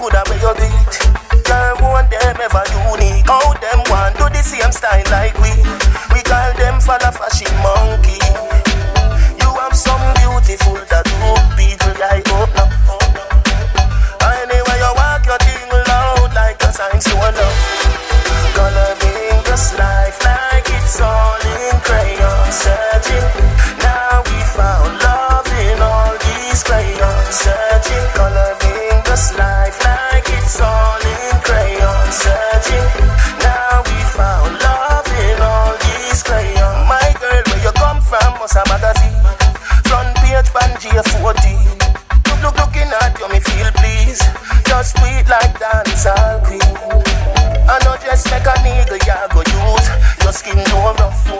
good at where you do. Girl, want them ever unique. All them want do the same style like we. We call them for fashion monkey. You have some beautiful tattoo, people like oh. oh, oh. oh. Anyway, you walk your thing loud like a sign you want. Coloring this life like it's all in crayon searching. Now we found love in all these crayons searching, coloring this life. from Musa Magazine. Front page Banjia 40. Look, look, looking at you, me feel please. Just sweet like dancehall queen. I know just make a nigga, yeah, go use. Your skin no rough. Oh.